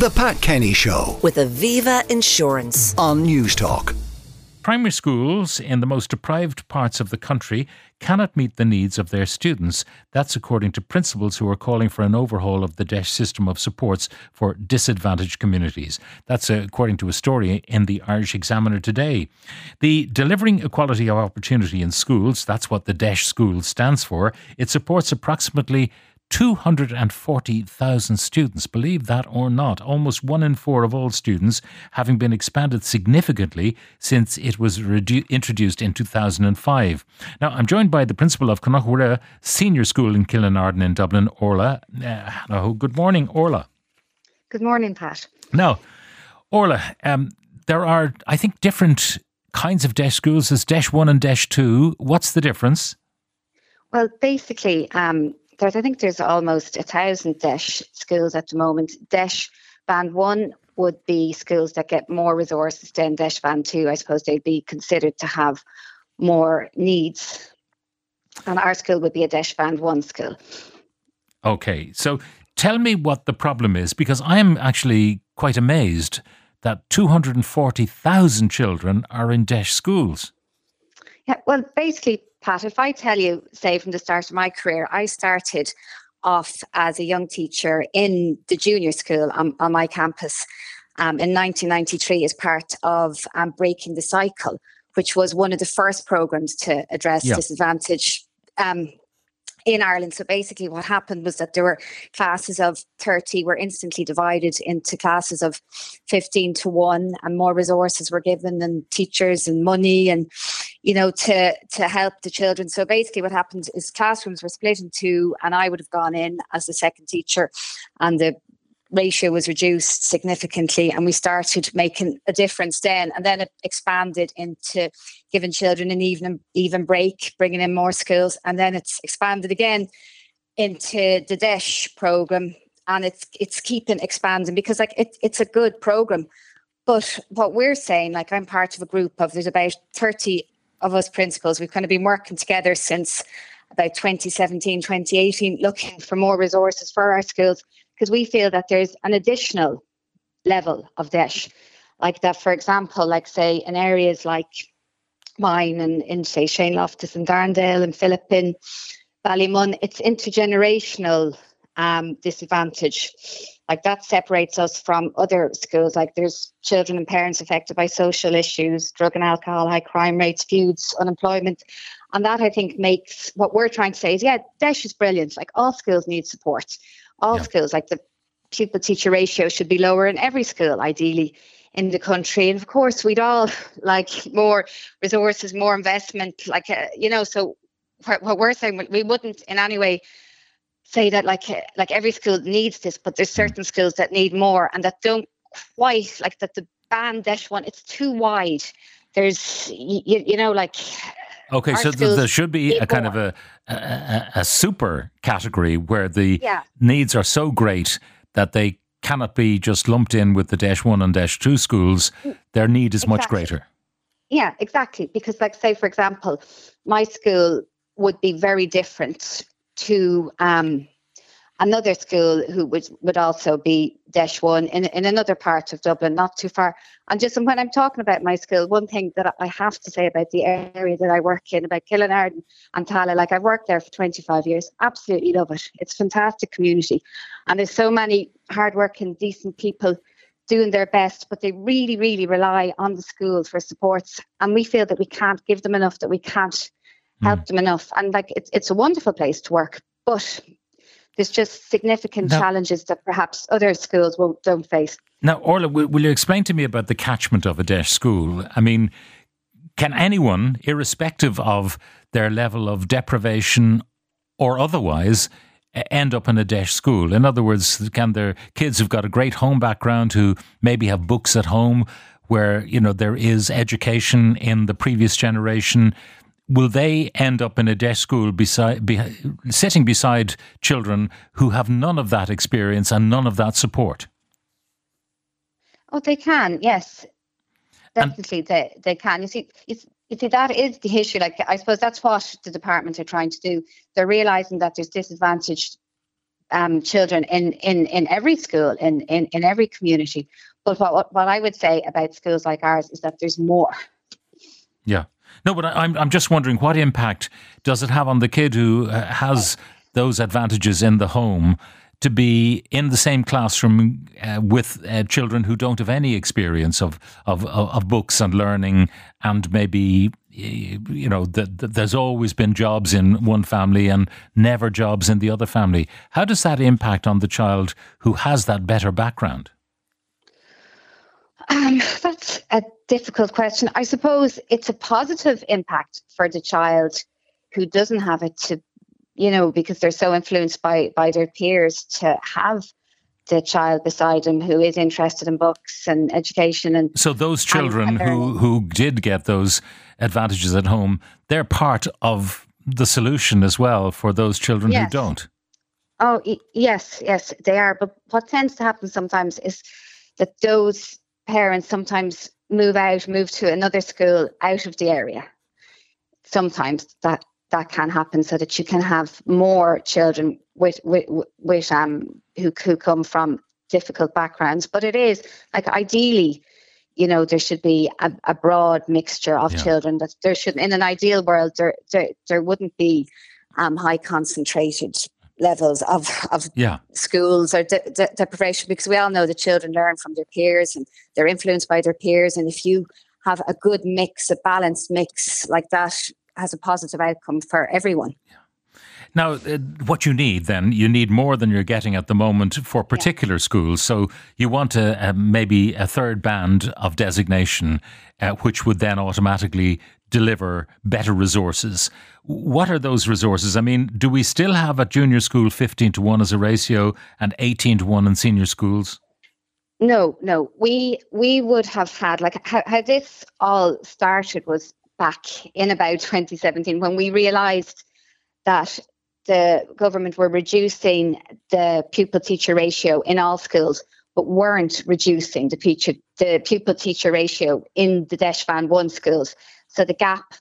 The Pat Kenny Show with Aviva Insurance. on Newstalk. Primary schools in the most deprived parts of the country cannot meet the needs of their students. That's according to principals who are calling for an overhaul of the DEIS system of supports for disadvantaged communities. That's according to a story in the Irish Examiner today. The Delivering Equality of Opportunity in Schools, that's what the DEIS school stands for, it supports approximately 240,000 students. Believe that or not, almost one in four of all students, having been expanded significantly since it was redu- introduced in 2005. Now, I'm joined by the principal of Cnoc Mhuire Senior School in Killinarden in Dublin, Orla. Uh, hello, good morning, Orla. Good morning, Pat. Now, Orla, um, there are, I think, different kinds of DEIS schools. There's DEIS 1 and DEIS 2. What's the difference? Well, basically, um, there's I think there's almost a thousand DEIS schools at the moment. DEIS Band One would be schools that get more resources than DEIS Band Two. I suppose they'd be considered to have more needs, and our school would be a DEIS Band One school. Okay, so tell me what the problem is because I am actually quite amazed that 240,000 children are in DEIS schools. Yeah, well, basically, Pat, if I tell you, say from the start of my career, I started off as a young teacher in the junior school on, on my campus um, in 1993 as part of um, Breaking the Cycle, which was one of the first programs to address Yeah. disadvantage um, in Ireland. So basically, what happened was that there were classes of 30 were instantly divided into classes of 15 to 1, and more resources were given, and teachers and money, and you know, to to help the children. So basically, what happened is classrooms were split in two, and I would have gone in as the second teacher, and the ratio was reduced significantly, and we started making a difference then. And then it expanded into giving children an even even break, bringing in more schools, and then it's expanded again into the DEIS program, and it's it's keeping expanding because like it, it's a good program. But what we're saying, like I'm part of a group of there's about 30 of us principals. We've kind of been working together since about 2017, 2018, looking for more resources for our schools because we feel that there's an additional level of DEIS. Like that, for example, like say in areas like mine and in say Shane Loftus and Darndale and Philippine, Ballymun, it's intergenerational um, disadvantage. Like that separates us from other schools. Like there's children and parents affected by social issues, drug and alcohol, high crime rates, feuds, unemployment. And that I think makes what we're trying to say is yeah, DEIS is brilliant. Like all schools need support. All Yeah. schools, like the pupil teacher ratio should be lower in every school, ideally in the country. And of course, we'd all like more resources, more investment, like, uh, you know, so what, what we're saying, we- we wouldn't in any way say that like uh, like every school needs this, but there's certain schools that need more and that don't quite like that. The band DEIS one, it's too wide. There's you, you know like Okay, so th- there should be a kind of more. a, a, a, a super category where the Yeah. needs are so great that they cannot be just lumped in with the DEIS 1 and DEIS 2 schools. Their need is much greater. Yeah, exactly. Because, like, say, for example, my school would be very different to um, another school who would, would also be DEIS 1 in, in another part of Dublin, not too far. And just when I'm talking about my school, one thing that I have to say about the area that I work in, about Killinarden and Tallaght, like I've worked there for 25 years, absolutely love it. It's a fantastic community. And there's so many hardworking, decent people doing their best, but they really, really rely on the schools for supports. And we feel that we can't give them enough, that we can't help mm. them enough. And like it's it's a wonderful place to work, but there's just significant Now- challenges that perhaps other schools won't don't face. Now, Orla, will, will you explain to me about the catchment of a DEIS school? I mean, can anyone, irrespective of their level of deprivation or otherwise, end up in a DEIS school? In other words, can their kids who've got a great home background who maybe have books at home where, you know, there is education in the previous generation, will they end up in a DEIS school beside, be, sitting beside children who have none of that experience and none of that support? Oh, they can, yes, And- definitely they they can. You see, you see that is the issue. Like I suppose that's what the department are trying to do. They're realizing that there's disadvantaged um, children in, in, in every school, in, in, in every community. But what, what I would say about schools like ours is that there's more. Yeah. No, but I'm, I'm just wondering what impact does it have on the kid who uh, has those advantages in the home to be in the same classroom uh, with uh, children who don't have any experience of, of, of books and learning and maybe you know the, the, there's always been jobs in one family and never jobs in the other family. How does that impact on the child who has that better background? Um, that's a difficult question. I suppose it's a positive impact for the child who doesn't have it to, you know, because they're so influenced by by their peers to have the child beside him who is interested in books and education and so those children who who did get those advantages at home they're part of the solution as well for those children yes. who don't oh yes yes they are but what tends to happen sometimes is that those parents sometimes move out, move to another school out of the area. Sometimes that that can happen so that you can have more children with with, with um who who come from difficult backgrounds. But it is like ideally, you know, there should be a, a broad mixture of yeah. children. That there should, in an ideal world, there there, there wouldn't be um, high concentrated levels of, of yeah. schools or de- de- deprivation because we all know that children learn from their peers and they're influenced by their peers. And if you have a good mix, a balanced mix like that, has a positive outcome for everyone. Yeah. Now, uh, what you need then, you need more than you're getting at the moment for particular yeah. schools. So you want a, a, maybe a third band of designation, uh, which would then automatically deliver better resources. What are those resources? I mean, do we still have at junior school 15 to 1 as a ratio and 18 to 1 in senior schools? No, no. We we would have had like how, how this all started was back in about 2017 when we realized that the government were reducing the pupil teacher ratio in all schools but weren't reducing the teacher the pupil teacher ratio in the DEIS Band 1 schools so the gap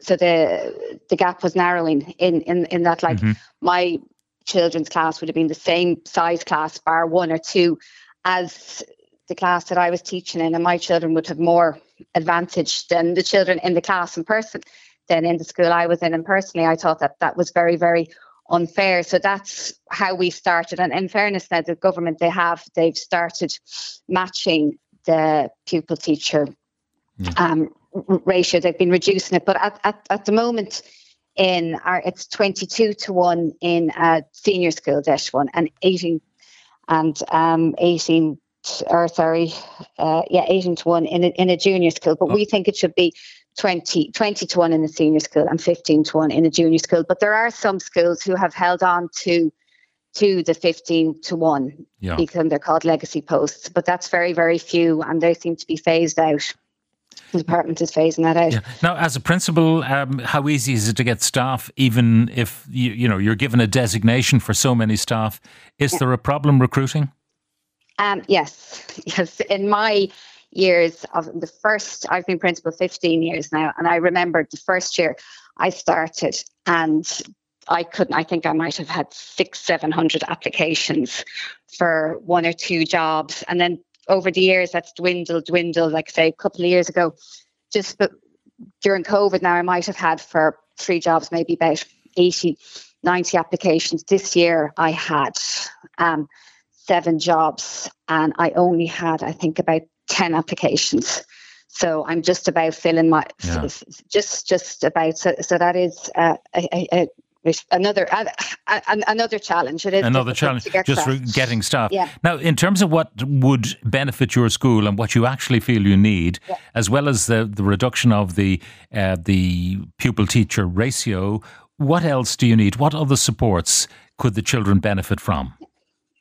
so the the gap was narrowing in in in that like mm-hmm. my children's class would have been the same size class bar one or two as the class that I was teaching in and my children would have more advantage than the children in the class in person than in the school I was in and personally I thought that that was very very unfair so that's how we started and in fairness now the government they have they've started matching the pupil teacher yeah. um, ratio. They've been reducing it, but at, at, at the moment, in our it's 22 to 1 in a senior school DEIS 1 and 18 and um 18 or sorry uh, yeah 18 to 1 in a, in a junior school but oh. we think it should be 20 20 to 1 in a senior school and 15 to 1 in a junior school but there are some schools who have held on to to the 15 to 1 yeah. because they're called legacy posts but that's very very few and they seem to be phased out the department is phasing that out. Yeah. Now, as a principal, um, how easy is it to get staff, even if you, you know you're given a designation for so many staff? Is yeah. there a problem recruiting? Um, yes, yes. In my years of the first, I've been principal 15 years now, and I remember the first year I started, and I couldn't. I think I might have had six, seven hundred applications for one or two jobs, and then over the years that's dwindled, dwindled. Like say a couple of years ago, just but during COVID now I might have had for three jobs maybe about 80, 90 applications. This year I had um, seven jobs and I only had I think about 10 applications. So I'm just about filling my yeah. just just about so, so that is uh, a, a, another uh, another challenge. It is another challenge, get just getting staff. Yeah. Now, in terms of what would benefit your school and what you actually feel you need, yeah. as well as the the reduction of the uh, the pupil teacher ratio, what else do you need? What other supports could the children benefit from?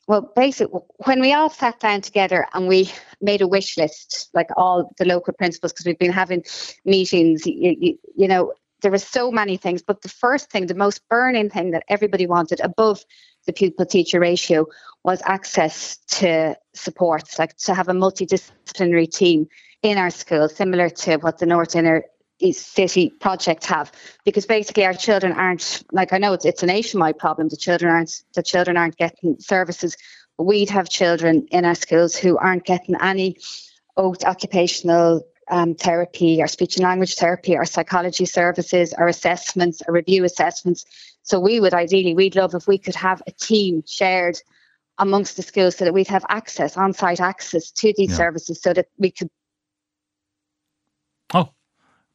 Well, basically, when we all sat down together and we made a wish list, like all the local principals, because we've been having meetings, you, you, you know, there were so many things, but the first thing, the most burning thing that everybody wanted above the pupil teacher ratio was access to supports, like to have a multidisciplinary team in our school, similar to what the North Inner East city project have. Because basically our children aren't like I know it's it's a nationwide problem the children aren't the children aren't getting services. We'd have children in our schools who aren't getting any occupational um, therapy or speech and language therapy or psychology services or assessments or review assessments so we would ideally we'd love if we could have a team shared amongst the schools so that we'd have access on-site access to these yeah. services so that we could Oh,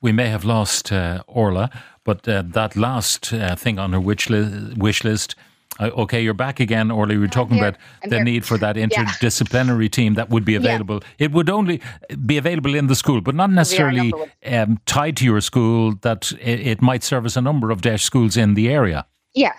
we may have lost uh, Orla, but uh, that last uh, thing on her wish, li- wish list. Uh, okay, you're back again, Orla. We were talking about I'm the here. need for that interdisciplinary yeah. team that would be available. Yeah. It would only be available in the school, but not necessarily um, tied to your school. That it, it, might service a number of DEIS schools in the area. Yeah,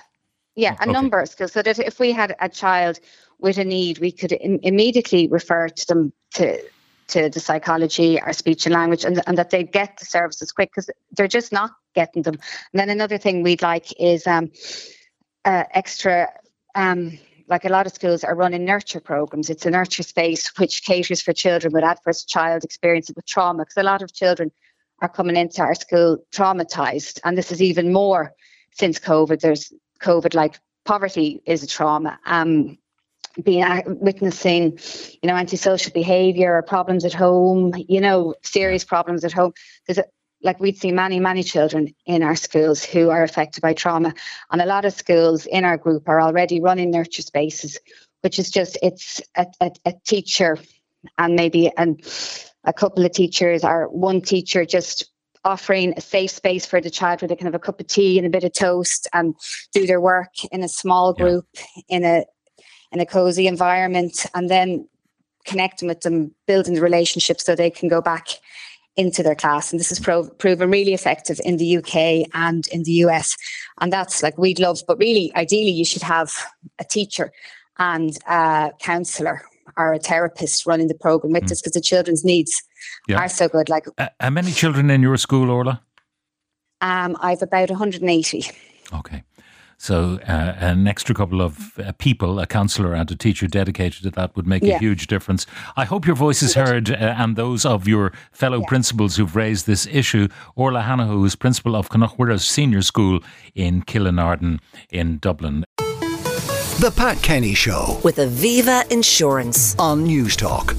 yeah, a okay. number of schools. So that if we had a child with a need, we could Im- immediately refer to them to to the psychology or speech and language and, and that they get the services quick because they're just not getting them. And then another thing we'd like is um, uh, extra. Um, like a lot of schools are running nurture programs. It's a nurture space which caters for children with adverse child experiences with trauma. Because a lot of children are coming into our school traumatized, and this is even more since COVID. There's COVID, like poverty is a trauma. Um, being witnessing, you know, antisocial behaviour or problems at home, you know, serious problems at home. There's like we'd see many, many children in our schools who are affected by trauma, and a lot of schools in our group are already running nurture spaces, which is just it's a, a, a teacher and maybe and a couple of teachers or one teacher just offering a safe space for the child where they can have a cup of tea and a bit of toast and do their work in a small group yeah. in a in a cozy environment and then connecting with them, building the relationship so they can go back into their class. And this has pro- proven really effective in the UK and in the US. And that's like we'd love, but really, ideally, you should have a teacher and a counsellor or a therapist running the program with mm. us because the children's needs yeah. are so good. Like, uh, how many children in your school, Orla? Um, I've about 180. Okay. So uh, an extra couple of uh, people, a counsellor and a teacher dedicated to that would make yeah. a huge difference. I hope your voice is heard uh, and those of your fellow yeah. principals who've raised this issue. Orla Hanahoe is principal of Cnoc Mhuire Senior School in Killinarden in Dublin. The Pat Kenny Show with Aviva Insurance on Newstalk.